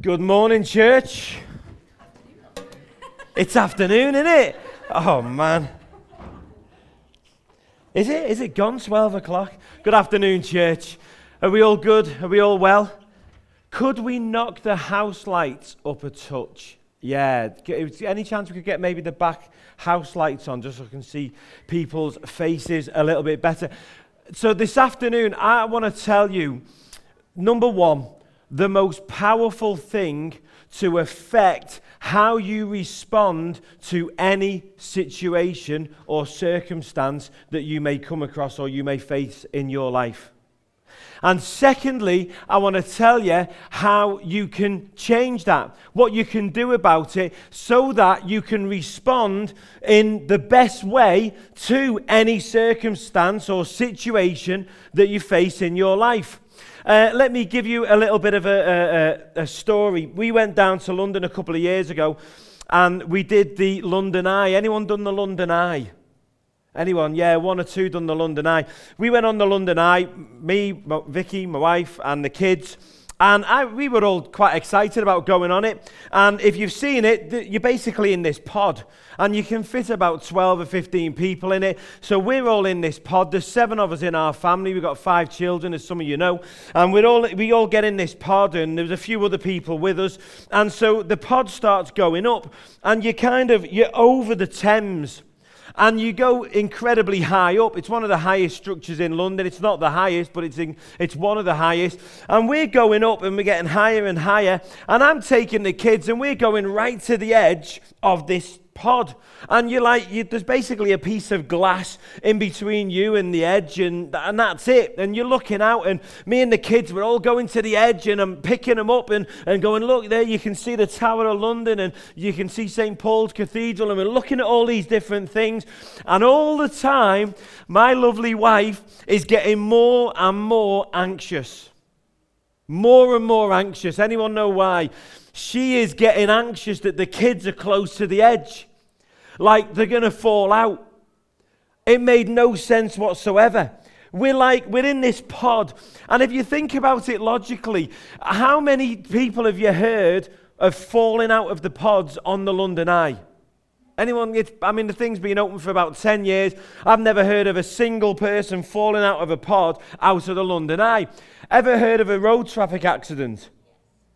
Good morning, church. It's afternoon, isn't it? Oh, man. Is it? Is it gone 12 o'clock? Good afternoon, church. Are we all good? Are we all well? Could we knock the house lights up a touch? Yeah. Any chance we could get maybe the back house lights on just so I can see people's faces a little bit better? So, this afternoon, I want to tell you number one, the most powerful thing to affect how you respond to any situation or circumstance that you may come across or you may face in your life. And secondly, I want to tell you how you can change that, what you can do about it, so that you can respond in the best way to any circumstance or situation that you face in your life. Uh, let me give you a little bit of a, a, a story. We went down to London a couple of years ago and we did the London Eye. Anyone done the London Eye? Anyone? Yeah, one or two done the London Eye. We went on the London Eye, me, Vicky, my wife, and the kids. And I, we were all quite excited about going on it. And if you've seen it, you're basically in this pod. And you can fit about 12 or 15 people in it. So we're all in this pod. There's seven of us in our family. We've got five children, as some of you know. And we're all, we all get in this pod, and there's a few other people with us. And so the pod starts going up. And you're kind of, you're over the Thames and you go incredibly high up. It's one of the highest structures in London. It's not the highest, but it's, in, it's one of the highest. And we're going up and we're getting higher and higher. And I'm taking the kids and we're going right to the edge of this pod. And you're like, you, there's basically a piece of glass in between you and the edge, and, and that's it. And you're looking out, and me and the kids, we're all going to the edge, and I'm picking them up and, and going, look, there you can see the Tower of London, and you can see St. Paul's Cathedral, and we're looking at all these different things. And all the time, my lovely wife is getting more and more anxious. More and more anxious. Anyone know why? She is getting anxious that the kids are close to the edge like they're going to fall out. It made no sense whatsoever. We're like, we're in this pod. And if you think about it logically, how many people have you heard of falling out of the pods on the London Eye? Anyone, I mean, the thing's been open for about 10 years. I've never heard of a single person falling out of a pod out of the London Eye. Ever heard of a road traffic accident?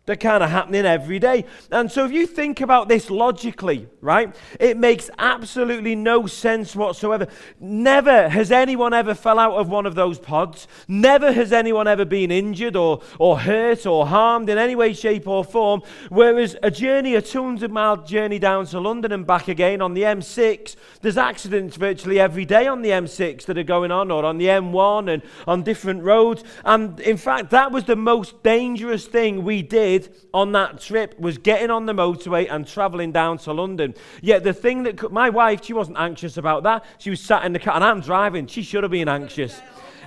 They're kind of happening every day. And so, if you think about this logically, right, it makes absolutely no sense whatsoever. Never has anyone ever fell out of one of those pods. Never has anyone ever been injured or, or hurt or harmed in any way, shape, or form. Whereas a journey, a 200 mile journey down to London and back again on the M6, there's accidents virtually every day on the M6 that are going on, or on the M1 and on different roads. And in fact, that was the most dangerous thing we did did on that trip was getting on the motorway and traveling down to London. Yet the thing that my wife, she wasn't anxious about that. She was sat in the car, and I'm driving. She should have been anxious.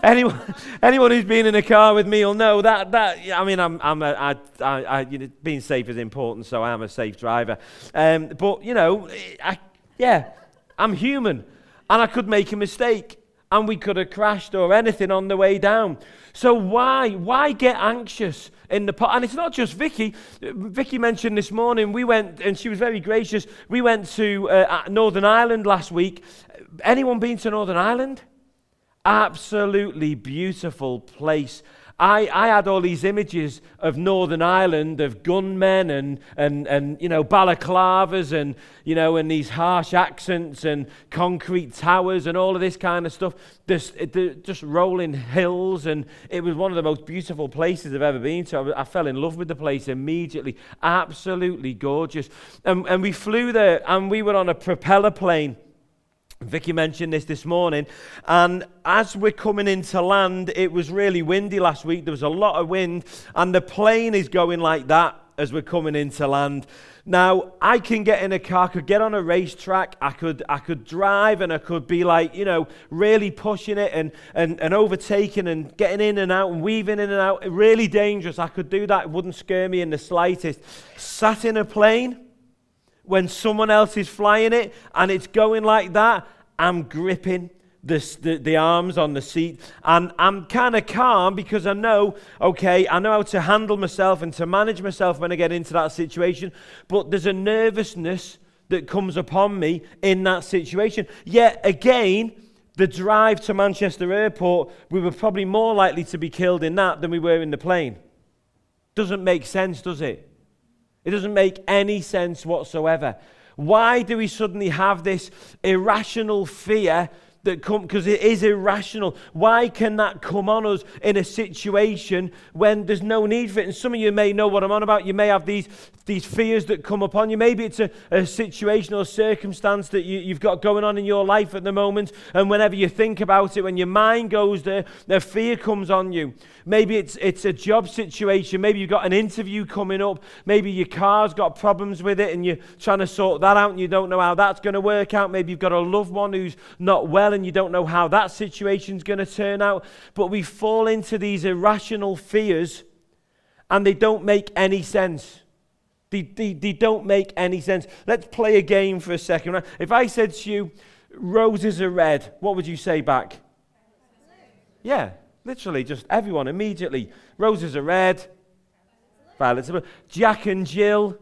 Anyone, anyone who's been in a car with me will know that. That I mean, I'm, I'm a, I, I, I, you know, being safe is important, so I am a safe driver. Um, but you know, I, yeah, I'm human, and I could make a mistake, and we could have crashed or anything on the way down. So why, why get anxious in the pot? And it's not just Vicky. Vicky mentioned this morning, we went, and she was very gracious, we went to uh, Northern Ireland last week. Anyone been to Northern Ireland? Absolutely beautiful place. I, I had all these images of Northern Ireland, of gunmen and, and, and, you know, balaclavas and, you know, and these harsh accents and concrete towers and all of this kind of stuff. Just, it, just rolling hills. And it was one of the most beautiful places I've ever been to. I, I fell in love with the place immediately. Absolutely gorgeous. And, and we flew there and we were on a propeller plane Vicky mentioned this this morning, and as we're coming into land, it was really windy last week. There was a lot of wind, and the plane is going like that as we're coming into land. Now, I can get in a car, I could get on a racetrack, I could, I could drive, and I could be like, you know, really pushing it and, and, and overtaking and getting in and out and weaving in and out. Really dangerous. I could do that, it wouldn't scare me in the slightest. Sat in a plane when someone else is flying it and it's going like that, I'm gripping the, the, the arms on the seat. And I'm kind of calm because I know, okay, I know how to handle myself and to manage myself when I get into that situation. But there's a nervousness that comes upon me in that situation. Yet again, the drive to Manchester Airport, we were probably more likely to be killed in that than we were in the plane. Doesn't make sense, does it? It doesn't make any sense whatsoever. Why do we suddenly have this irrational fear that come because it is irrational. Why can that come on us in a situation when there's no need for it? And some of you may know what I'm on about. You may have these, these fears that come upon you. Maybe it's a, a situation or circumstance that you, you've got going on in your life at the moment. And whenever you think about it, when your mind goes there, the fear comes on you. Maybe it's, it's a job situation. Maybe you've got an interview coming up. Maybe your car's got problems with it and you're trying to sort that out and you don't know how that's going to work out. Maybe you've got a loved one who's not well and you don't know how that situation's going to turn out. But we fall into these irrational fears and they don't make any sense. They, they, they don't make any sense. Let's play a game for a second. If I said to you, roses are red, what would you say back? Yeah, literally, just everyone immediately. Roses are red, violets are blue. Jack and Jill.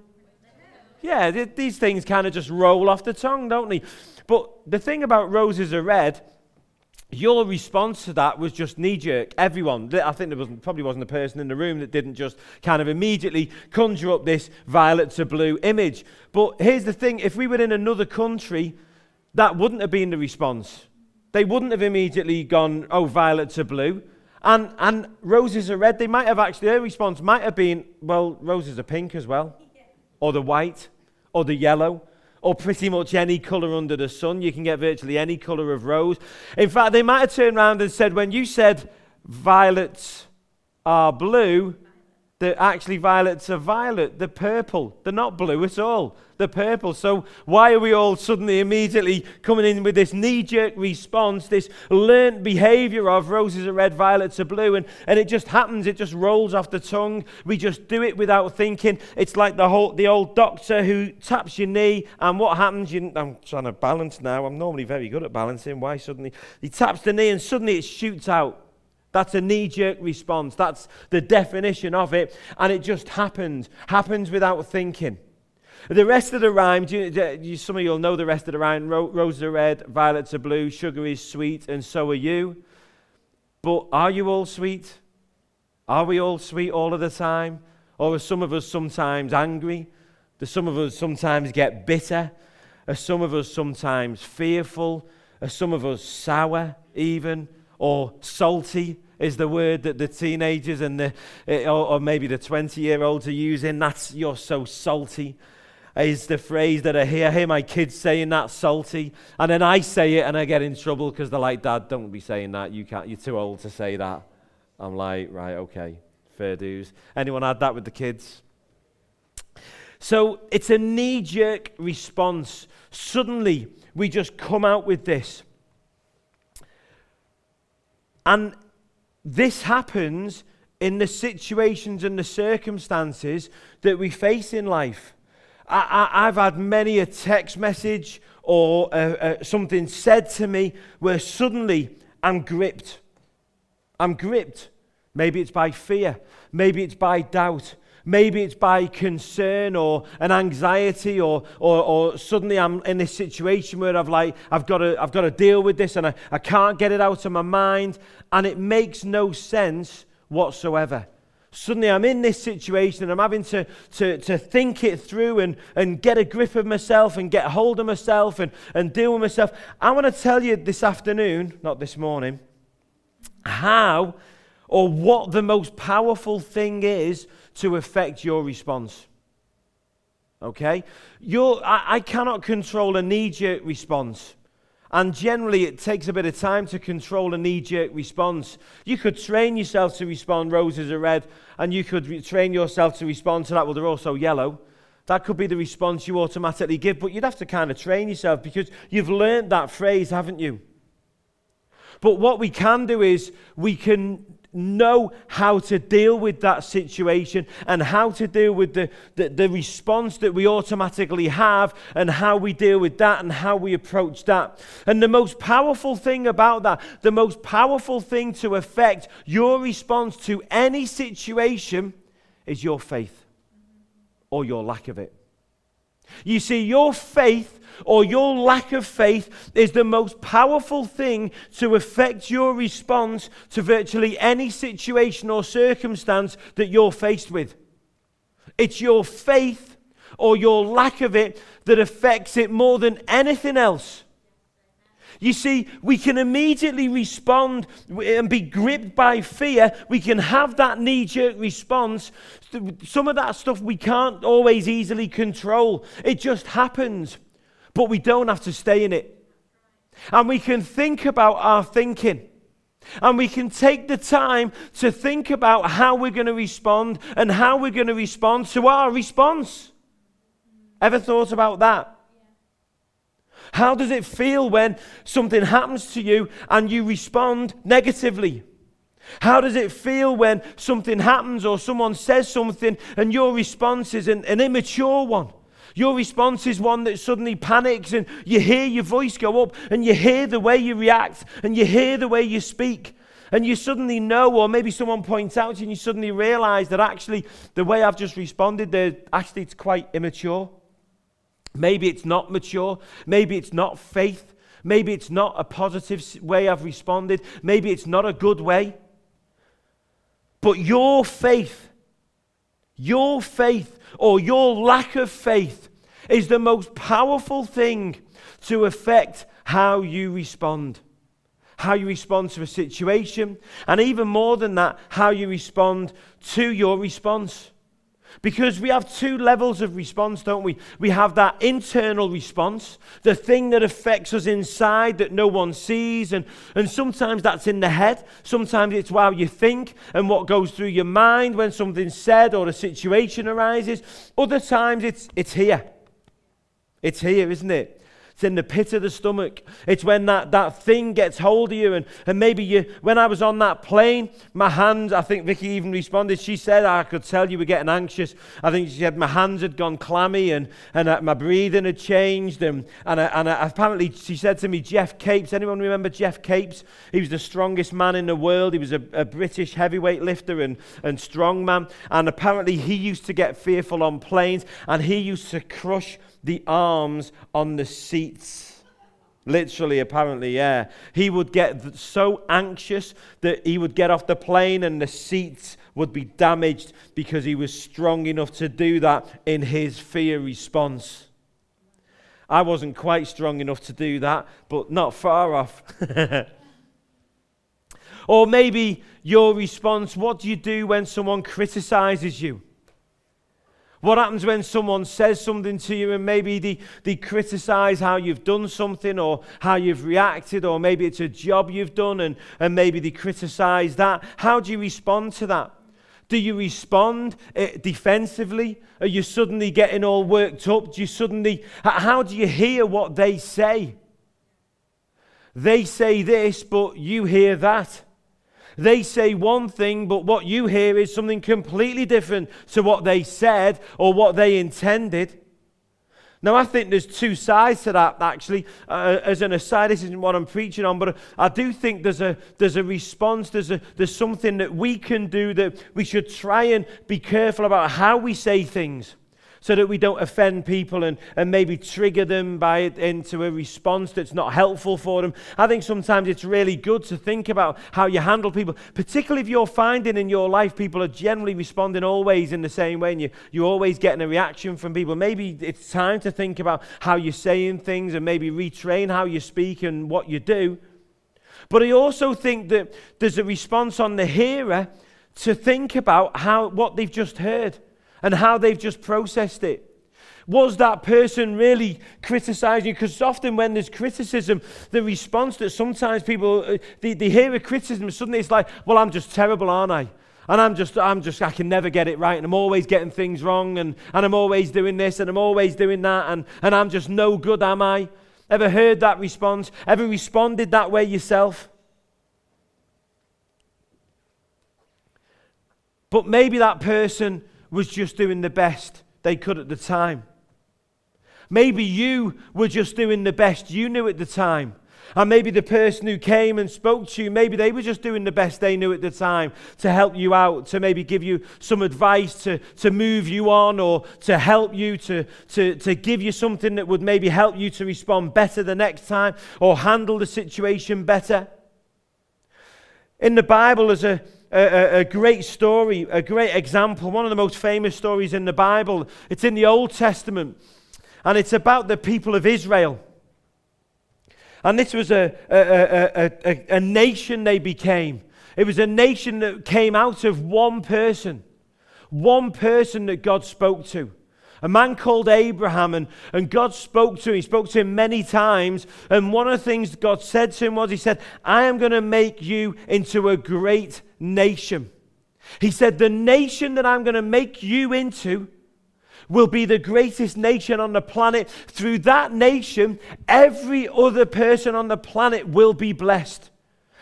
Yeah, th- these things kind of just roll off the tongue, don't they? But the thing about roses are red, your response to that was just knee jerk. Everyone, I think there was, probably wasn't a person in the room that didn't just kind of immediately conjure up this violet to blue image. But here's the thing if we were in another country, that wouldn't have been the response. They wouldn't have immediately gone, oh, violet to blue. And, and roses are red. They might have actually, their response might have been, well, roses are pink as well, or the white, or the yellow or pretty much any colour under the sun. You can get virtually any colour of rose. In fact, they might have turned around and said, when you said violets are blue, actually violets are violet. They're purple. They're not blue at all. They're purple. So why are we all suddenly immediately coming in with this knee-jerk response, this learnt behavior of roses are red, violets are blue, and, and it just happens. It just rolls off the tongue. We just do it without thinking. It's like the whole the old doctor who taps your knee, and what happens? You, I'm trying to balance now. I'm normally very good at balancing. Why suddenly he taps the knee and suddenly it shoots out that's a knee jerk response. That's the definition of it. And it just happens, happens without thinking. The rest of the rhyme, you, you, some of you will know the rest of the rhyme. Ro- roses are red, violets are blue, sugar is sweet, and so are you. But are you all sweet? Are we all sweet all of the time? Or are some of us sometimes angry? Do some of us sometimes get bitter? Are some of us sometimes fearful? Are some of us sour even? Or salty? Is the word that the teenagers and the, eh, or, or maybe the 20 year olds are using. That's, you're so salty, is the phrase that I hear. I hear my kids saying that salty. And then I say it and I get in trouble because they're like, Dad, don't be saying that. You can't, you're too old to say that. I'm like, right, okay, fair dues. Anyone had that with the kids? So it's a knee jerk response. Suddenly, we just come out with this. And this happens in the situations and the circumstances that we face in life. I, have had many a text message or uh, uh, something said to me where suddenly I'm gripped. I'm gripped. Maybe it's by fear. Maybe it's by doubt. Maybe it's by concern or an anxiety, or, or, or, suddenly I'm in this situation where I've, like, I've, got to, I've got to deal with this and I, I can't get it out of my mind, and it makes no sense whatsoever. Suddenly I'm in this situation and I'm having to, to, to think it through and, and get a grip of myself and get hold of myself and, and deal with myself. I want to tell you this afternoon, not this morning, how or what the most powerful thing is to affect your response. Okay? You're, I, I cannot control a knee jerk response. And generally, it takes a bit of time to control a knee jerk response. You could train yourself to respond, roses are red, and you could re- train yourself to respond to that, well, they're also yellow. That could be the response you automatically give, but you'd have to kind of train yourself because you've learned that phrase, haven't you? But what we can do is we can know how to deal with that situation and how to deal with the, the, the, response that we automatically have and how we deal with that and how we approach that. And the most powerful thing about that, the most powerful thing to affect your response to any situation is your faith or your lack of it. You see, your faith or your lack of faith is the most powerful thing to affect your response to virtually any situation or circumstance that you're faced with. It's your faith or your lack of it that affects it more than anything else. You see, we can immediately respond and be gripped by fear. We can have that knee jerk response. Some of that stuff we can't always easily control, it just happens but we don't have to stay in it. And we can think about our thinking. And we can take the time to think about how we're going to respond and how we're going to respond to our response. Ever thought about that? How does it feel when something happens to you and you respond negatively? How does it feel when something happens or someone says something and your response is an, an immature one? Your response is one that suddenly panics, and you hear your voice go up, and you hear the way you react, and you hear the way you speak. And you suddenly know, or maybe someone points out to you, and you suddenly realize that actually the way I've just responded there, actually it's quite immature. Maybe it's not mature. Maybe it's not faith. Maybe it's not a positive way I've responded. Maybe it's not a good way. But your faith, your faith or your lack of faith is the most powerful thing to affect how you respond. How you respond to a situation, and even more than that, how you respond to your response. Because we have two levels of response, don't we? We have that internal response, the thing that affects us inside that no one sees. And, and sometimes that's in the head. Sometimes it's how you think and what goes through your mind when something's said or a situation arises. Other times it's, it's here. It's here, isn't it? It's in the pit of the stomach. It's when that, that thing gets hold of you. And, and maybe you, when I was on that plane, my hands, I think Vicky even responded. She said, I could tell you were getting anxious. I think she said my hands had gone clammy and, and uh, my breathing had changed. And, and, uh, and uh, apparently she said to me, Geoff Capes, anyone remember Geoff Capes? He was the strongest man in the world. He was a, a British heavyweight lifter and, and strong man. And apparently he used to get fearful on planes and he used to crush the arms on the seats. Literally, apparently, yeah. He would get so anxious that he would get off the plane and the seats would be damaged because he was strong enough to do that in his fear response. I wasn't quite strong enough to do that, but not far off. or maybe your response what do you do when someone criticizes you? What happens when someone says something to you and maybe they, they criticize how you've done something or how you've reacted, or maybe it's a job you've done and, and maybe they criticize that? How do you respond to that? Do you respond uh, defensively? Are you suddenly getting all worked up? Do you suddenly, how do you hear what they say? They say this, but you hear that. They say one thing, but what you hear is something completely different to what they said or what they intended. Now, I think there's two sides to that, actually. Uh, as an aside, this isn't what I'm preaching on, but I do think there's a, there's a response, there's, a, there's something that we can do that we should try and be careful about how we say things so that we don't offend people and, and maybe trigger them by into a response that's not helpful for them. I think sometimes it's really good to think about how you handle people, particularly if you're finding in your life people are generally responding always in the same way and you, you're always getting a reaction from people. Maybe it's time to think about how you're saying things and maybe retrain how you speak and what you do. But I also think that there's a response on the hearer to think about how what they've just heard and how they've just processed it. Was that person really criticizing you? Because often when there's criticism, the response that sometimes people uh, they, they hear a criticism, suddenly it's like, well, I'm just terrible, aren't I? And I'm just, I'm just, I can never get it right, and I'm always getting things wrong, and, and I'm always doing this, and I'm always doing that, and, and I'm just no good, am I? Ever heard that response? Ever responded that way yourself? But maybe that person was just doing the best they could at the time. Maybe you were just doing the best you knew at the time. And maybe the person who came and spoke to you, maybe they were just doing the best they knew at the time to help you out, to maybe give you some advice, to, to move you on, or to help you, to, to, to give you something that would maybe help you to respond better the next time or handle the situation better. In the Bible, there's a, a, a, great story, a great example, one of the most famous stories in the Bible. It's in the Old Testament, and it's about the people of Israel. And this was a, a, a, a, nation they became. It was a nation that came out of one person, one person that God spoke to. A man called Abraham, and, and God spoke to him. He spoke to him many times. And one of the things God said to him was, He said, I am going to make you into a great nation. He said, The nation that I'm going to make you into will be the greatest nation on the planet. Through that nation, every other person on the planet will be blessed.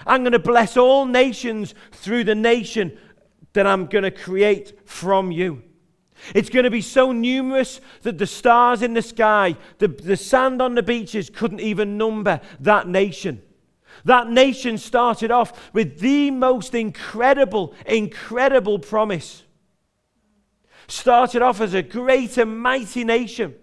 I'm going to bless all nations through the nation that I'm going to create from you. It's going to be so numerous that the stars in the sky, the, the sand on the beaches couldn't even number that nation. That nation started off with the most incredible, incredible promise started off as a great and mighty nation.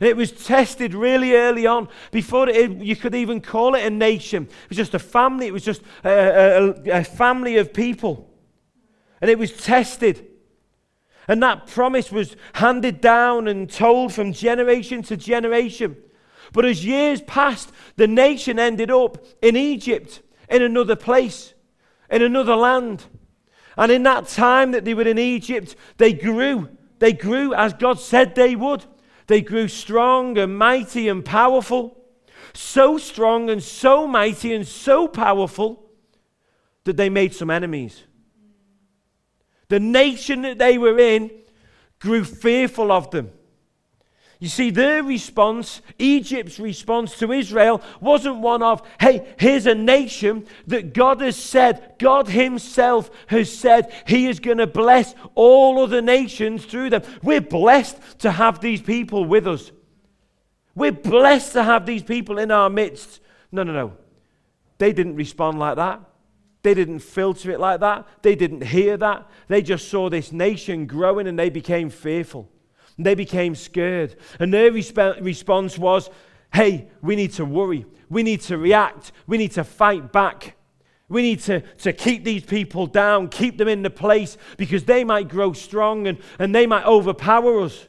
And it was tested really early on before it, you could even call it a nation. It was just a family, it was just a, a, a family of people. And it was tested. And that promise was handed down and told from generation to generation. But as years passed, the nation ended up in Egypt, in another place, in another land. And in that time that they were in Egypt, they grew. They grew as God said they would. They grew strong and mighty and powerful. So strong and so mighty and so powerful that they made some enemies. The nation that they were in grew fearful of them. You see, their response, Egypt's response to Israel, wasn't one of, hey, here's a nation that God has said, God Himself has said He is going to bless all other nations through them. We're blessed to have these people with us. We're blessed to have these people in our midst. No, no, no. They didn't respond like that. They didn't filter it like that. They didn't hear that. They just saw this nation growing and they became fearful. They became scared. And their resp- response was, hey, we need to worry. We need to react. We need to fight back. We need to, to keep these people down, keep them in the place because they might grow strong and, and they might overpower us.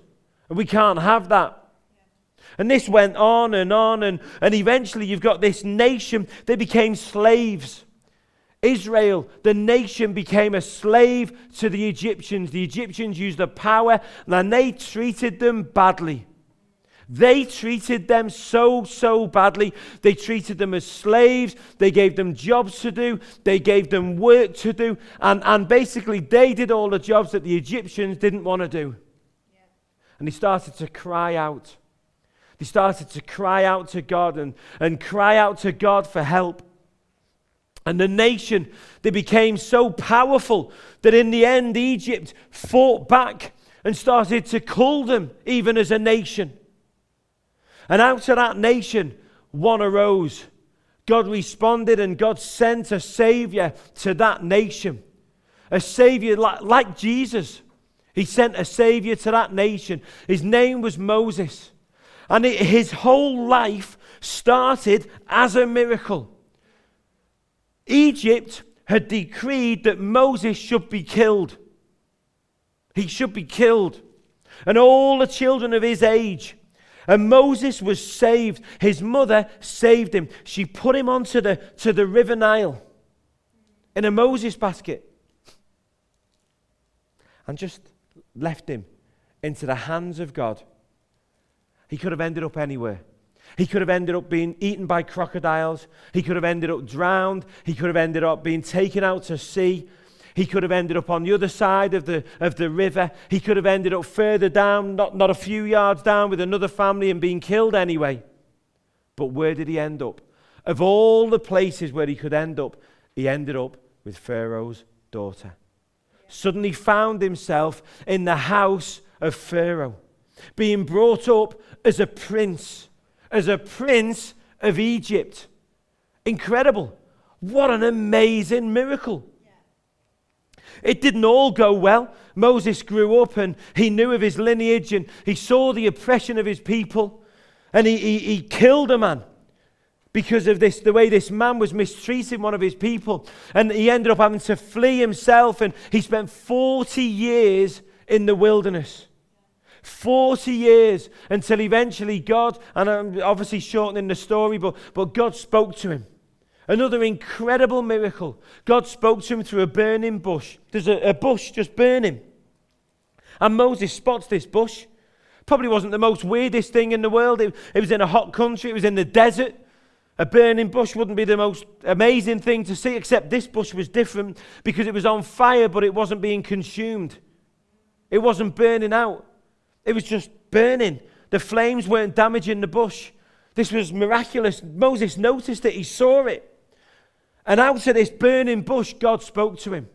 And we can't have that. And this went on and on, and, and eventually you've got this nation, they became slaves. Israel, the nation, became a slave to the Egyptians. The Egyptians used their power and they treated them badly. They treated them so, so badly. They treated them as slaves. They gave them jobs to do. They gave them work to do. And, and basically, they did all the jobs that the Egyptians didn't want to do. Yeah. And they started to cry out. They started to cry out to God and, and cry out to God for help. And the nation, they became so powerful that in the end, Egypt fought back and started to call them even as a nation. And out of that nation, one arose. God responded and God sent a savior to that nation. A savior like, like Jesus. He sent a savior to that nation. His name was Moses. And it, his whole life started as a miracle. Egypt had decreed that Moses should be killed. He should be killed. And all the children of his age. And Moses was saved. His mother saved him. She put him onto the, to the river Nile in a Moses basket and just left him into the hands of God. He could have ended up anywhere. He could have ended up being eaten by crocodiles. He could have ended up drowned. He could have ended up being taken out to sea. He could have ended up on the other side of the, of the river. He could have ended up further down, not, not a few yards down, with another family and being killed anyway. But where did he end up? Of all the places where he could end up, he ended up with Pharaoh's daughter. suddenly found himself in the house of Pharaoh, being brought up as a prince, as a prince of Egypt. Incredible. What an amazing miracle. It didn't all go well. Moses grew up and he knew of his lineage and he saw the oppression of his people and he, he, he killed a man because of this, the way this man was mistreating one of his people. And he ended up having to flee himself and he spent 40 years in the wilderness. 40 years until eventually God, and I'm obviously shortening the story, but, but God spoke to him. Another incredible miracle. God spoke to him through a burning bush. There's a, a bush just burning. And Moses spots this bush. Probably wasn't the most weirdest thing in the world. It, it was in a hot country, it was in the desert. A burning bush wouldn't be the most amazing thing to see, except this bush was different because it was on fire, but it wasn't being consumed. It wasn't burning out. It was just burning. The flames weren't damaging the bush. This was miraculous. Moses noticed it, he saw it. And out of this burning bush, God spoke to him.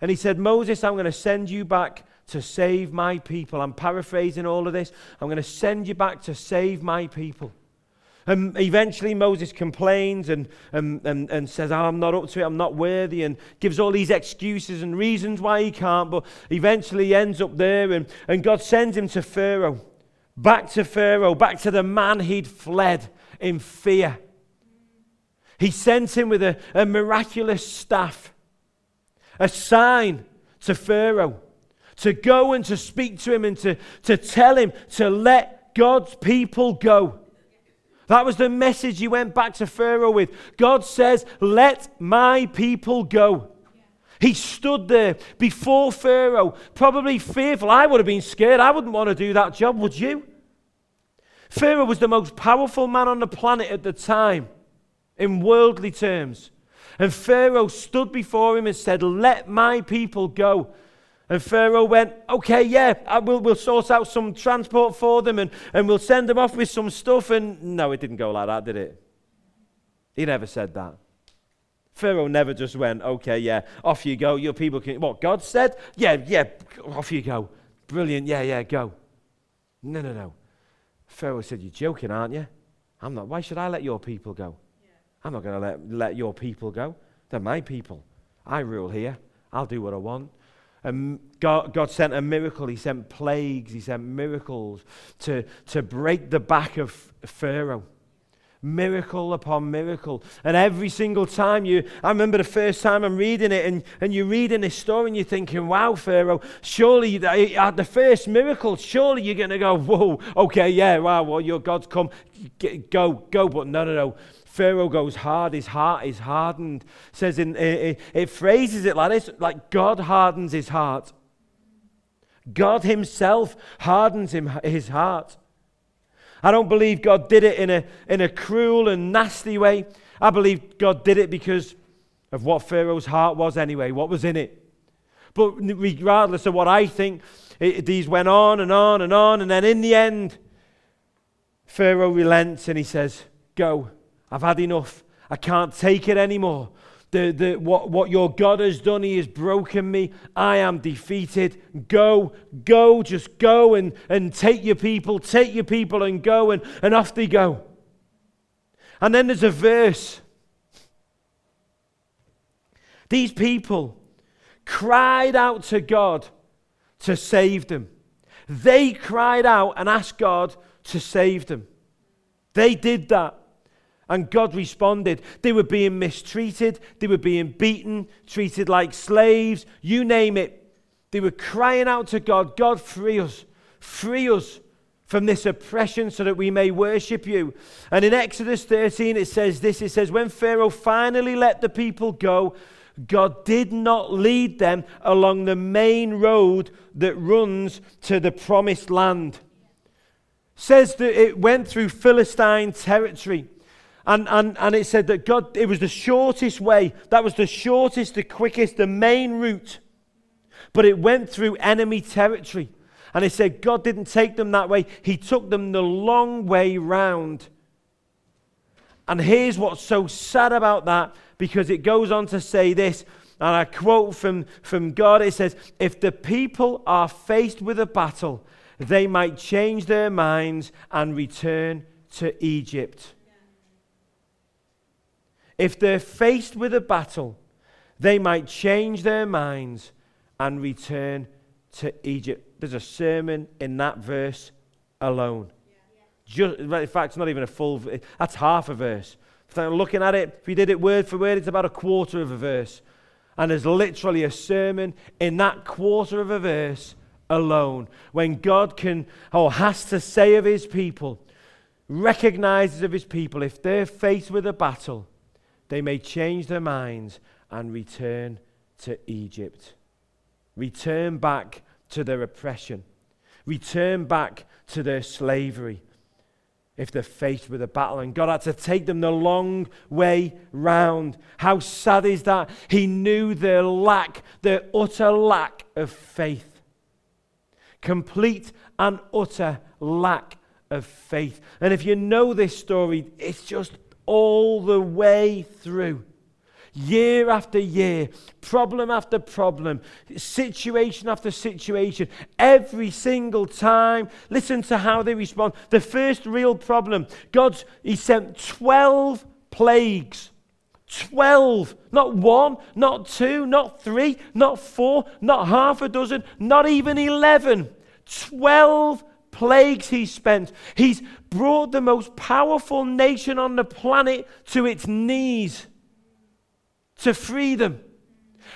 And he said, Moses, I'm going to send you back to save my people. I'm paraphrasing all of this. I'm going to send you back to save my people. And eventually Moses complains and, and, and, and says, oh, I'm not up to it, I'm not worthy, and gives all these excuses and reasons why he can't, but eventually he ends up there, and, and God sends him to Pharaoh. Back to Pharaoh, back to the man he'd fled in fear. He sent him with a, a miraculous staff, a sign to Pharaoh to go and to speak to him and to, to tell him to let God's people go. That was the message he went back to Pharaoh with. God says, Let my people go. He stood there before Pharaoh, probably fearful. I would have been scared. I wouldn't want to do that job, would you? Pharaoh was the most powerful man on the planet at the time, in worldly terms. And Pharaoh stood before him and said, Let my people go. And Pharaoh went, Okay, yeah, uh, I will, we'll sort out some transport for them and, and we'll send them off with some stuff. And no, it didn't go like that, did it? He never said that. Pharaoh never just went, Okay, yeah, off you go. Your people can. What, God said? Yeah, yeah, off you go. Brilliant, yeah, yeah, go. No, no, no. Pharaoh said, You're joking, aren't you? I'm not. Why should I let your people go? Yeah. I'm not going to let, let your people go. They're my people. I rule here. I'll do what I want. God, God sent a miracle. He sent plagues. He sent miracles to, to break the back of Pharaoh miracle upon miracle. And every single time you, I remember the first time I'm reading it, and, and you're reading this story and you're thinking, wow, Pharaoh, surely at uh, the first miracle, surely you're going to go, whoa, okay, yeah, wow, well, your God's come, go, go. But no, no, no. Pharaoh goes hard, his heart is hardened. says in it, it phrases it like this, like God hardens his heart. God himself hardens him, his heart. I don't believe God did it in a, in a cruel and nasty way. I believe God did it because of what Pharaoh's heart was anyway, what was in it. But regardless of what I think, it, these went on and on and on. And then in the end, Pharaoh relents and he says, Go. I've had enough. I can't take it anymore. The, the, what, what your God has done, He has broken me. I am defeated. Go, go, just go and, and take your people, take your people and go, and, and off they go. And then there's a verse. These people cried out to God to save them. They cried out and asked God to save them. They did that. And God responded. They were being mistreated, they were being beaten, treated like slaves, you name it. They were crying out to God, God, free us, free us from this oppression so that we may worship you. And in Exodus 13, it says this it says, When Pharaoh finally let the people go, God did not lead them along the main road that runs to the promised land. Says that it went through Philistine territory. And, and, and it said that God, it was the shortest way. That was the shortest, the quickest, the main route. But it went through enemy territory. And it said God didn't take them that way, He took them the long way round. And here's what's so sad about that because it goes on to say this and I quote from, from God it says, If the people are faced with a battle, they might change their minds and return to Egypt. If they're faced with a battle, they might change their minds and return to Egypt. There's a sermon in that verse alone. Just, in fact, it's not even a full, that's half a verse. Looking at it, if you did it word for word, it's about a quarter of a verse. And there's literally a sermon in that quarter of a verse alone. When God can or has to say of his people, recognizes of his people, if they're faced with a battle, they may change their minds and return to Egypt. Return back to their oppression. Return back to their slavery if they're faced with a battle. And God had to take them the long way round. How sad is that? He knew their lack, their utter lack of faith. Complete and utter lack of faith. And if you know this story, it's just all the way through year after year, problem after problem, situation after situation, every single time. Listen to how they respond. The first real problem, God's, He sent 12 plagues. 12, not one, not two, not three, not four, not half a dozen, not even 11. 12 plagues he spent. He's brought the most powerful nation on the planet to its knees to free them.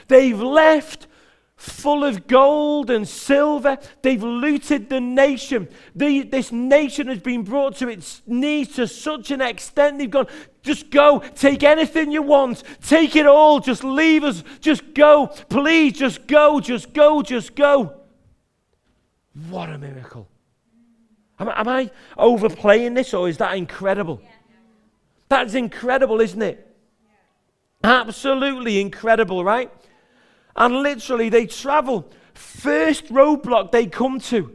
They've left full of gold and silver. They've looted the nation. The, this nation has been brought to its knees to such an extent they've gone, just go, take anything you want, take it all, just leave us, just go, please, just go, just go, just go. What a miracle. Am, am I overplaying this or is that incredible? That's incredible, isn't it? Absolutely incredible, right? And literally, they travel. First roadblock they come to.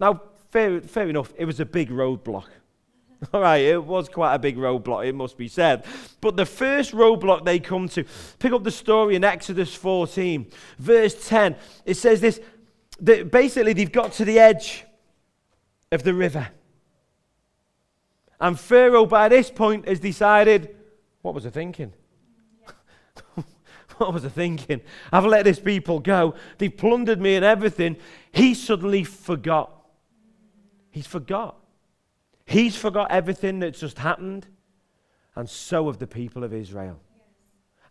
Now, fair, fair enough, it was a big roadblock. All right, it was quite a big roadblock, it must be said. But the first roadblock they come to, pick up the story in Exodus 14, verse 10. It says this that basically, they've got to the edge of the river. And Pharaoh, by this point, has decided what was I thinking? what was I thinking? I've let this people go. They've plundered me and everything. He suddenly forgot. He's forgot. He's forgot everything that's just happened. And so have the people of Israel.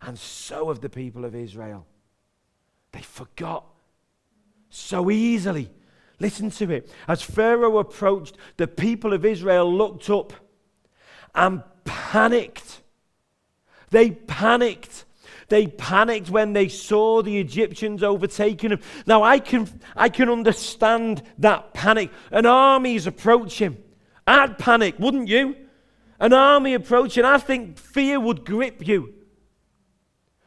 And so have the people of Israel. They forgot so easily. Listen to it. As Pharaoh approached, the people of Israel looked up and panicked. They panicked they panicked when they saw the Egyptians overtaking them. Now, I can, I can understand that panic. An army is approaching. I'd panic, wouldn't you? An army approaching. I think fear would grip you.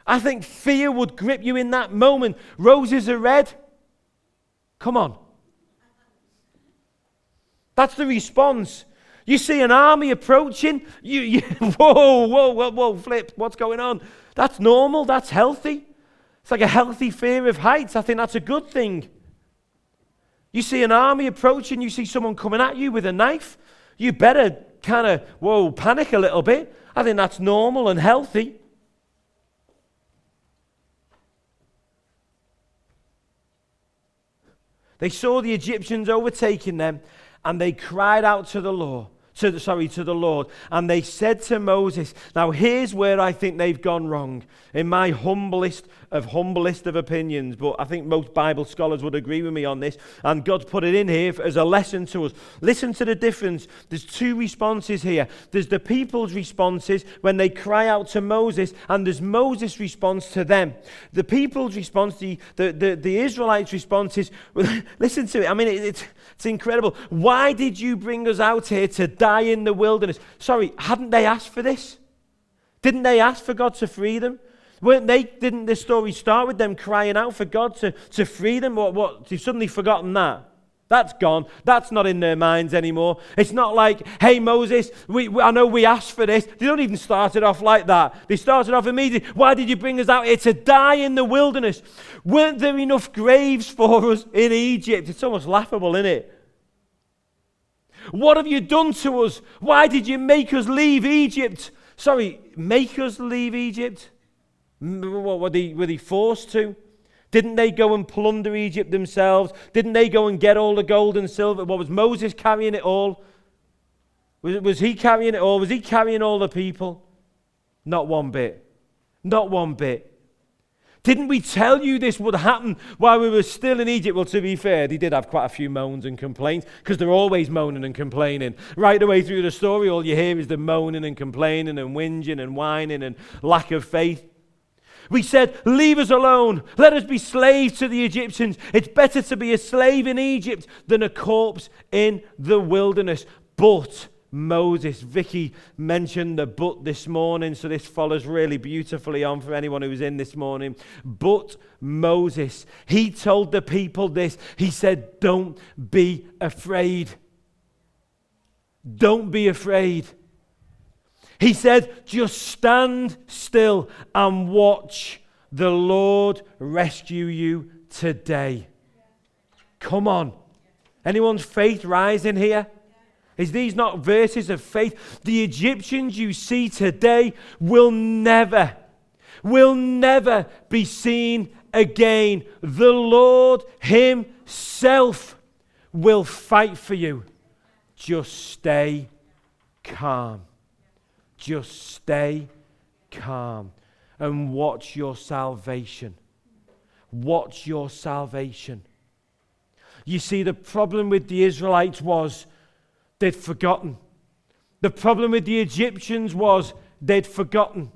I think fear would grip you in that moment. Roses are red. Come on. That's the response. You see an army approaching. You, you whoa, whoa, whoa, whoa, flip. What's going on? That's normal, that's healthy. It's like a healthy fear of heights. I think that's a good thing. You see an army approaching, you see someone coming at you with a knife, you better kind of, whoa, panic a little bit. I think that's normal and healthy. They saw the Egyptians overtaking them and they cried out to the Lord to the, sorry, to the Lord. And they said to Moses, now here's where I think they've gone wrong, in my humblest of humblest of opinions, but I think most Bible scholars would agree with me on this. And God's put it in here as a lesson to us. Listen to the difference. There's two responses here. There's the people's responses when they cry out to Moses, and there's Moses' response to them. The people's response, the, the, the, the Israelites' response is, listen to it. I mean, it, it's, it's incredible. Why did you bring us out here to die in the wilderness? Sorry, hadn't they asked for this? Didn't they ask for God to free them? Weren't they, didn't this story start with them crying out for God to, to free them? What, what, you've suddenly forgotten that? That's gone. That's not in their minds anymore. It's not like, hey, Moses, we, we, I know we asked for this. They don't even start it off like that. They started off immediately. Why did you bring us out here to die in the wilderness? Weren't there enough graves for us in Egypt? It's almost laughable, isn't it? What have you done to us? Why did you make us leave Egypt? Sorry, make us leave Egypt? What, were, they, were they forced to? Didn't they go and plunder Egypt themselves? Didn't they go and get all the gold and silver? What was Moses carrying it all? Was, was he carrying it all? Was he carrying all the people? Not one bit. Not one bit. Didn't we tell you this would happen while we were still in Egypt? Well, to be fair, they did have quite a few moans and complaints because they're always moaning and complaining. Right the way through the story, all you hear is the moaning and complaining and whinging and whining and lack of faith. We said, Leave us alone. Let us be slaves to the Egyptians. It's better to be a slave in Egypt than a corpse in the wilderness. But Moses, Vicky mentioned the but this morning, so this follows really beautifully on for anyone who was in this morning. But Moses, he told the people this. He said, Don't be afraid. Don't be afraid. He said, just stand still and watch the Lord rescue you today. Come on. Anyone's faith rising here? Is these not verses of faith? The Egyptians you see today will never, will never be seen again. The Lord Himself will fight for you. Just stay calm. Just stay calm and watch your salvation. Watch your salvation. You see, the problem with the Israelites was they'd forgotten. The problem with the Egyptians was they'd forgotten.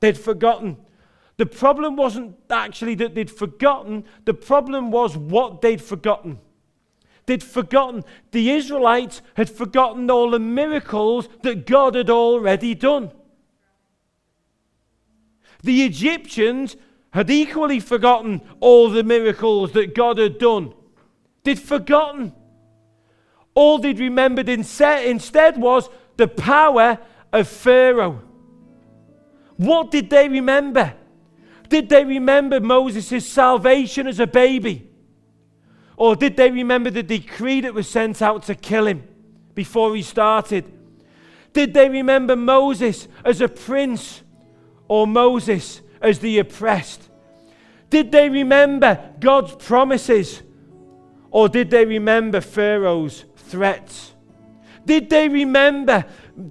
They'd forgotten. The problem wasn't actually that they'd forgotten, the problem was what they'd forgotten. They'd forgotten, the Israelites had forgotten all the miracles that God had already done. The Egyptians had equally forgotten all the miracles that God had done. They'd forgotten. All they'd remembered instead was the power of Pharaoh. What did they remember? Did they remember Moses' salvation as a baby? Or did they remember the decree that was sent out to kill him before he started? Did they remember Moses as a prince or Moses as the oppressed? Did they remember God's promises or did they remember Pharaoh's threats? Did they remember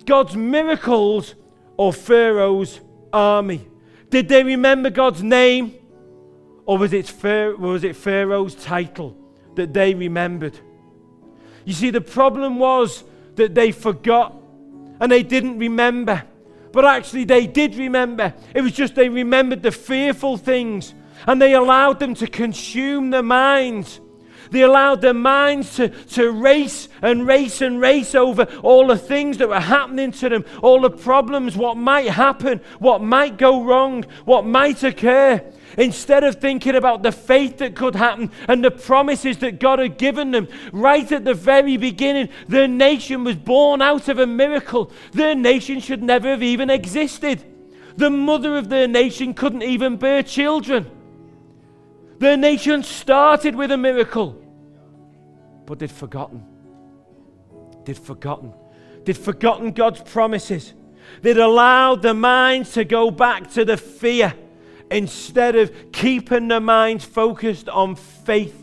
God's miracles or Pharaoh's army? Did they remember God's name or was it, Pharaoh's title? That they remembered. You see, the problem was that they forgot and they didn't remember. But actually, they did remember. It was just they remembered the fearful things and they allowed them to consume their minds. They allowed their minds to, to race and race and race over all the things that were happening to them, all the problems, what might happen, what might go wrong, what might occur. Instead of thinking about the faith that could happen and the promises that God had given them, right at the very beginning, their nation was born out of a miracle. Their nation should never have even existed. The mother of their nation couldn't even bear children. Their nation started with a miracle, but they'd forgotten. They'd forgotten. They'd forgotten God's promises. They'd allowed their minds to go back to the fear instead of keeping their minds focused on faith.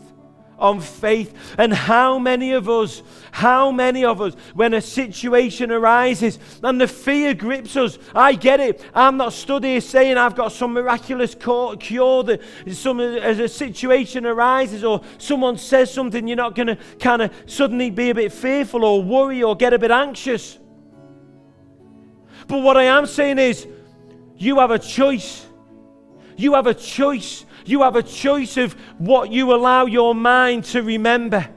On faith. And how many of us, how many of us, when a situation arises and the fear grips us, I get it. I'm not stood here saying I've got some miraculous cure that some, as a situation arises or someone says something, you're not going to kind of suddenly be a bit fearful or worry or get a bit anxious. But what I am saying is, you have a choice. You have a choice. You have a choice of what you allow your mind to remember.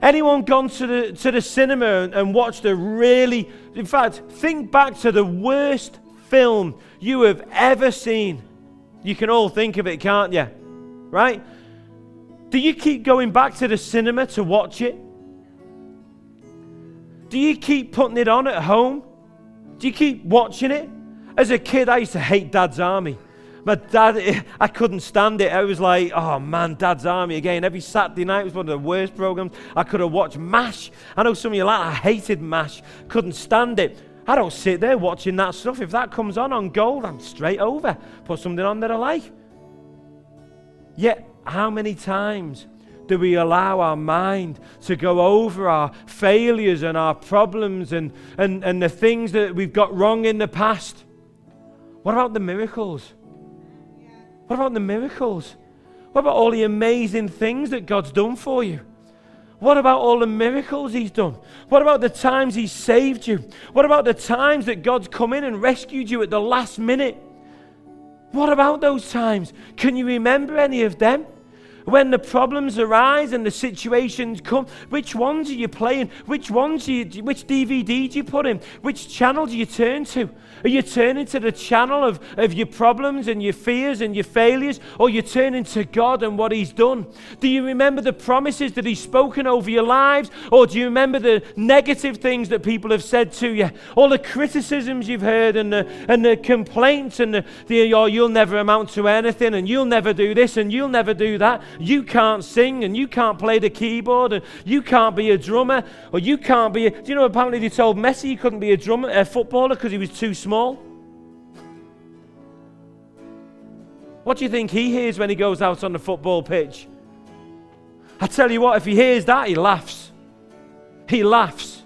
Anyone gone to the, to the cinema and watched a really, in fact, think back to the worst film you have ever seen. You can all think of it, can't you? Right? Do you keep going back to the cinema to watch it? Do you keep putting it on at home? Do you keep watching it? As a kid, I used to hate Dad's Army. My dad, I couldn't stand it. I was like, oh man, Dad's Army again. Every Saturday night was one of the worst programs. I could have watched MASH. I know some of you like, I hated MASH. Couldn't stand it. I don't sit there watching that stuff. If that comes on on gold, I'm straight over. Put something on that I like. Yet, how many times do we allow our mind to go over our failures and our problems and, and, and the things that we've got wrong in the past? What about the miracles? What about the miracles? What about all the amazing things that God's done for you? What about all the miracles He's done? What about the times he saved you? What about the times that God's come in and rescued you at the last minute? What about those times? Can you remember any of them? When the problems arise and the situations come, which ones are you playing? Which ones you, which DVD do you put in? Which channel do you turn to? Are you turning to the channel of, of your problems and your fears and your failures? Or you turning to God and what He's done? Do you remember the promises that He's spoken over your lives? Or do you remember the negative things that people have said to you? All the criticisms you've heard and the, and the complaints and the, the oh, you'll never amount to anything and you'll never do this and you'll never do that you can't sing and you can't play the keyboard and you can't be a drummer or you can't be. A, do you know apparently they told Messi he couldn't be a drummer, a footballer because he was too small. What do you think he hears when he goes out on the football pitch? I tell you what, if he hears that, he laughs. He laughs.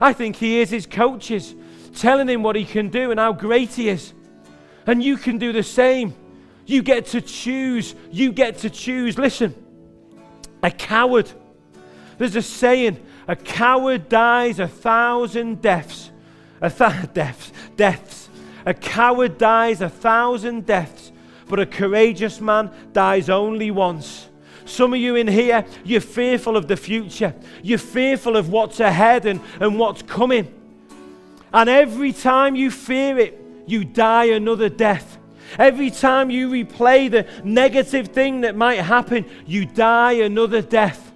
I think he hears his coaches telling him what he can do and how great he is. And you can do the same. You get to choose. You get to choose. Listen, a coward. There's a saying a coward dies a thousand deaths. A th- deaths. Deaths. A coward dies a thousand deaths, but a courageous man dies only once. Some of you in here, you're fearful of the future. You're fearful of what's ahead and, and what's coming. And every time you fear it, you die another death. Every time you replay the negative thing that might happen, you die another death.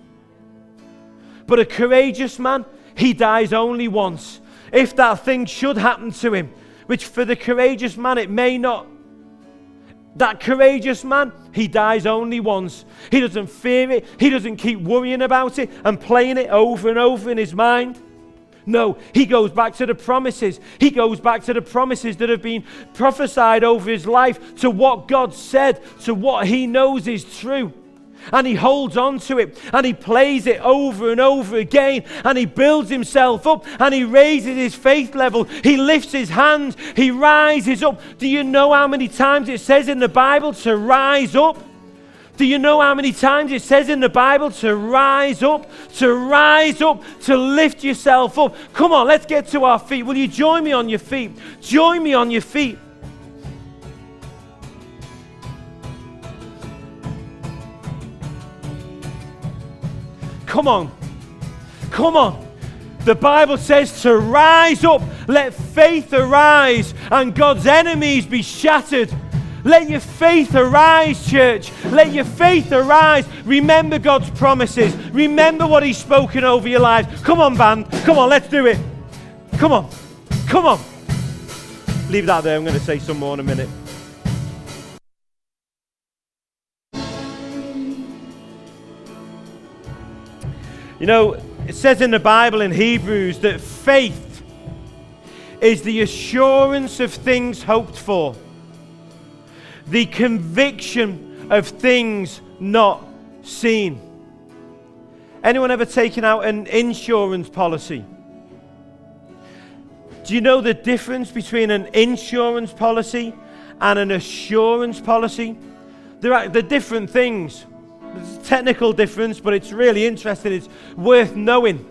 But a courageous man, he dies only once. If that thing should happen to him, which for the courageous man it may not, that courageous man, he dies only once. He doesn't fear it, he doesn't keep worrying about it and playing it over and over in his mind. No, he goes back to the promises. He goes back to the promises that have been prophesied over his life, to what God said, to what he knows is true. And he holds on to it and he plays it over and over again and he builds himself up and he raises his faith level. He lifts his hands, he rises up. Do you know how many times it says in the Bible to rise up? Do you know how many times it says in the Bible to rise up, to rise up, to lift yourself up? Come on, let's get to our feet. Will you join me on your feet? Join me on your feet. Come on. Come on. The Bible says to rise up, let faith arise, and God's enemies be shattered. Let your faith arise, church. Let your faith arise. Remember God's promises. Remember what He's spoken over your lives. Come on, band. Come on, let's do it. Come on. Come on. Leave that there. I'm going to say some more in a minute. You know, it says in the Bible in Hebrews that faith is the assurance of things hoped for the conviction of things not seen. Anyone ever taken out an insurance policy? Do you know the difference between an insurance policy and an assurance policy? They're, they're different things. A technical difference, but it's really interesting. It's worth knowing.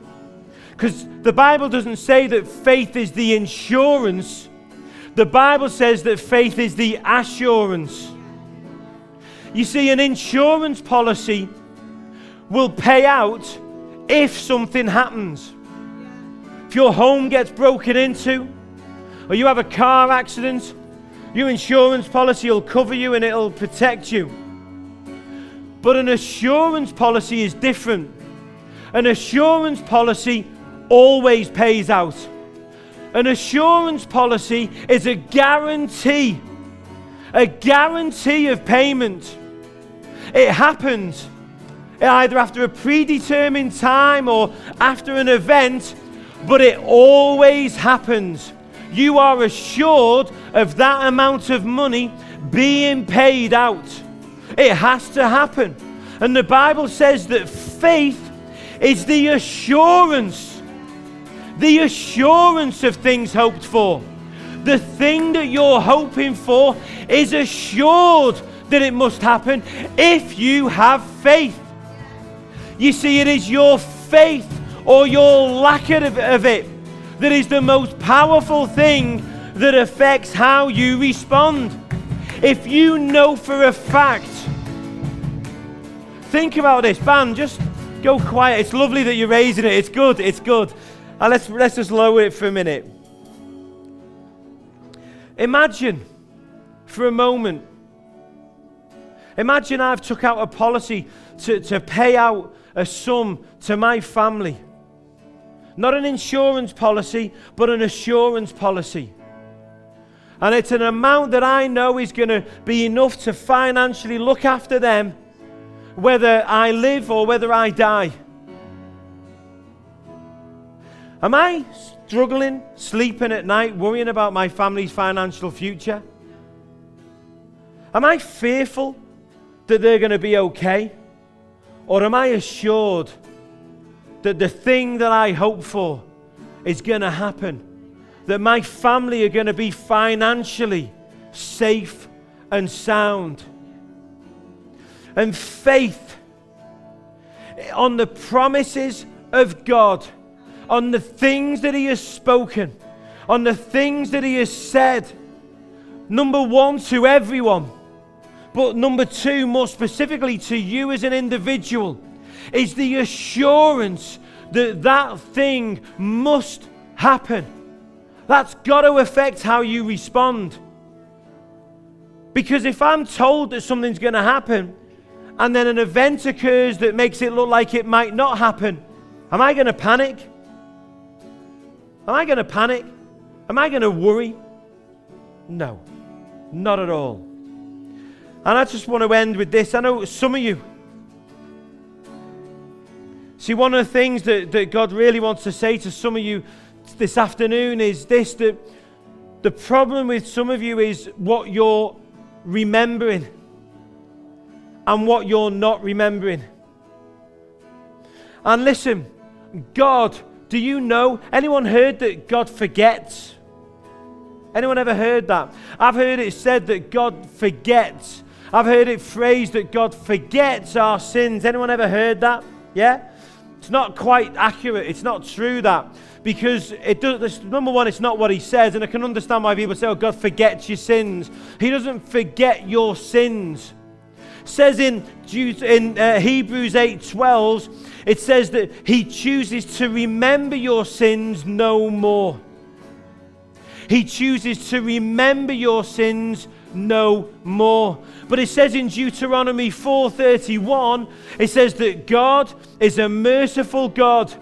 Because the Bible doesn't say that faith is the insurance the Bible says that faith is the assurance. You see, an insurance policy will pay out if something happens. If your home gets broken into, or you have a car accident, your insurance policy will cover you and it'll protect you. But an assurance policy is different. An assurance policy always pays out. An assurance policy is a guarantee, a guarantee of payment. It happens either after a predetermined time or after an event, but it always happens. You are assured of that amount of money being paid out. It has to happen. And the Bible says that faith is the assurance, the assurance of things hoped for. The thing that you're hoping for is assured that it must happen if you have faith. You see, it is your faith or your lack of, it that is the most powerful thing that affects how you respond. If you know for a fact, think about this, band, just go quiet. It's lovely that you're raising it. It's good, it's good. And let's, let's just lower it for a minute. Imagine for a moment. Imagine I've took out a policy to, to pay out a sum to my family. Not an insurance policy, but an assurance policy. And it's an amount that I know is going to be enough to financially look after them, whether I live or whether I die. Am I struggling, sleeping at night, worrying about my family's financial future? Am I fearful that they're going to be okay? Or am I assured that the thing that I hope for is going to happen? that my family are going to be financially safe and sound. And faith on the promises of God, on the things that He has spoken, on the things that He has said. Number one, to everyone, but number two, more specifically to you as an individual, is the assurance that that thing must happen. That's got to affect how you respond. Because if I'm told that something's going to happen and then an event occurs that makes it look like it might not happen, am I going to panic? Am I going to panic? Am I going to worry? No, not at all. And I just want to end with this. I know some of you. See, one of the things that, that God really wants to say to some of you this afternoon is this that the problem with some of you is what you're remembering and what you're not remembering. And listen, God, do you know? Anyone heard that God forgets? Anyone ever heard that? I've heard it said that God forgets. I've heard it phrased that God forgets our sins. Anyone ever heard that? Yeah? It's not quite accurate. It's not true that because it does, number one, it's not what he says, and I can understand why people say, "Oh, God forgets your sins." He doesn't forget your sins. It says in in uh, Hebrews eight twelve, it says that He chooses to remember your sins no more. He chooses to remember your sins no more. But it says in Deuteronomy 4:31, it says that God is a merciful God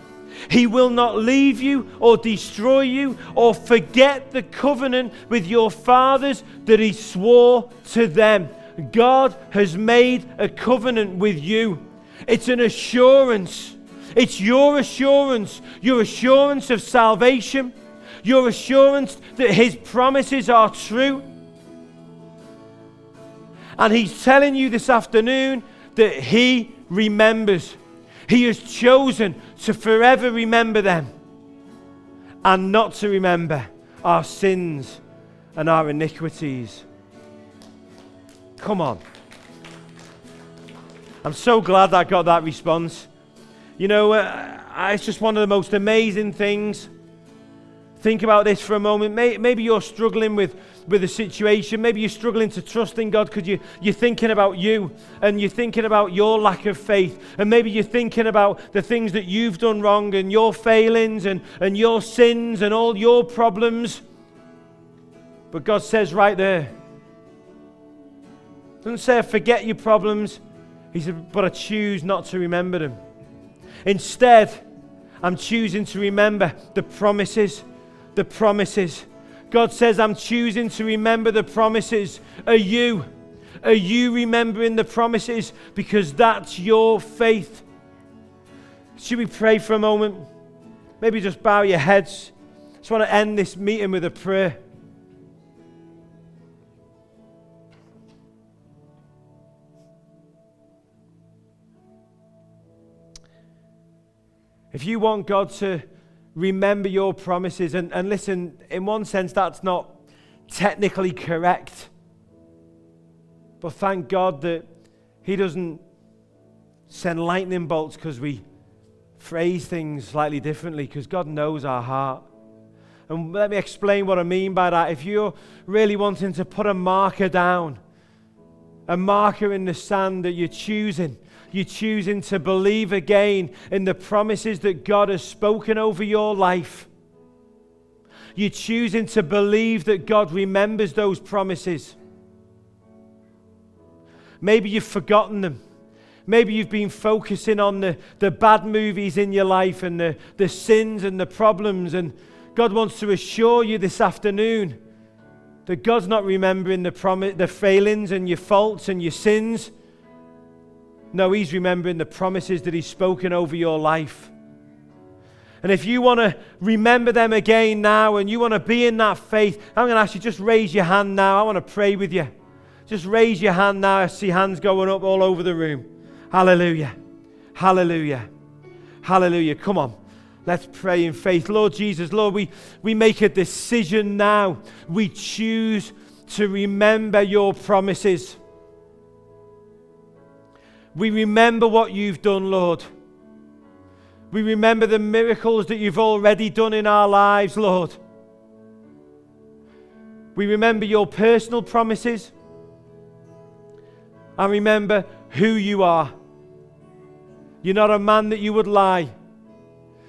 he will not leave you or destroy you or forget the covenant with your fathers that he swore to them. God has made a covenant with you. It's an assurance. It's your assurance, your assurance of salvation, your assurance that his promises are true. And he's telling you this afternoon that he remembers. He has chosen to forever remember them and not to remember our sins and our iniquities. Come on. I'm so glad I got that response. You know, uh, it's just one of the most amazing things. Think about this for a moment. Maybe you're struggling with with a situation. Maybe you're struggling to trust in God because you, you're thinking about you and you're thinking about your lack of faith. And maybe you're thinking about the things that you've done wrong and your failings and, and your sins and all your problems. But God says right there, doesn't say forget your problems. He said, But I choose not to remember them. Instead, I'm choosing to remember the promises. The promises. God says, I'm choosing to remember the promises. Are you? Are you remembering the promises? Because that's your faith. Should we pray for a moment? Maybe just bow your heads. I just want to end this meeting with a prayer. If you want God to remember your promises, and, and listen, in one sense, that's not technically correct. But thank God that He doesn't send lightning bolts because we phrase things slightly differently, because God knows our heart. And let me explain what I mean by that. If you're really wanting to put a marker down, a marker in the sand that you're choosing, you're choosing to believe again in the promises that God has spoken over your life. You're choosing to believe that God remembers those promises. Maybe you've forgotten them. Maybe you've been focusing on the, the bad movies in your life and the, the sins and the problems. And God wants to assure you this afternoon that God's not remembering the, prom- the failings and your faults and your sins. No, He's remembering the promises that He's spoken over your life. And if you want to remember them again now and you want to be in that faith, I'm going to ask you just raise your hand now. I want to pray with you. Just raise your hand now. I see hands going up all over the room. Hallelujah. Hallelujah. Hallelujah. Come on. Let's pray in faith. Lord Jesus, Lord, we, we make a decision now. We choose to remember your promises. We remember what you've done, Lord. We remember the miracles that you've already done in our lives, Lord. We remember your personal promises. And remember who you are. You're not a man that you would lie.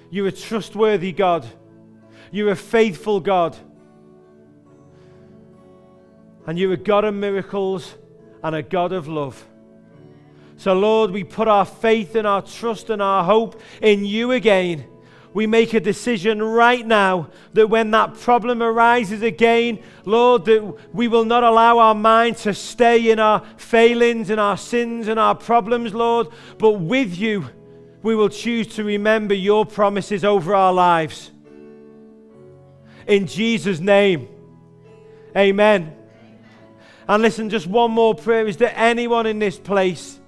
You're a trustworthy God. You're a faithful God. And you're a God of miracles and a God of love. So, Lord, we put our faith and our trust and our hope in you again. We make a decision right now that when that problem arises again, Lord, that we will not allow our mind to stay in our failings and our sins and our problems, Lord, but with you, we will choose to remember your promises over our lives. In Jesus' name, amen. And listen, just one more prayer. Is there anyone in this place?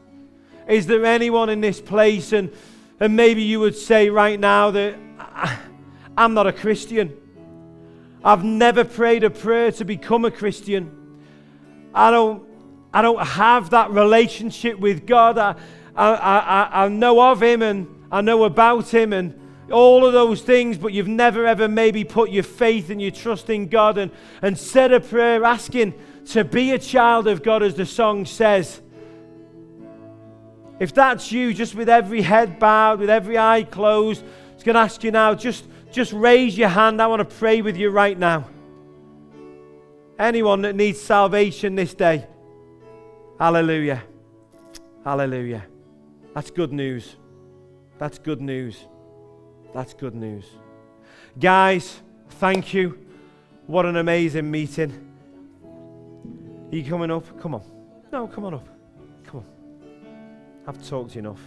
Is there anyone in this place? And, and maybe you would say right now that I'm not a Christian. I've never prayed a prayer to become a Christian. I don't, I don't have that relationship with God. I, I, I, I know of Him and I know about Him and all of those things, but you've never ever maybe put your faith and your trust in God and, and said a prayer asking to be a child of God, as the song says. If that's you, just with every head bowed, with every eye closed, it's going to ask you now, just, just raise your hand. I want to pray with you right now. Anyone that needs salvation this day, hallelujah. Hallelujah. That's good news. That's good news. That's good news. Guys, thank you. What an amazing meeting. Are you coming up? Come on. No, come on up. I've talked enough.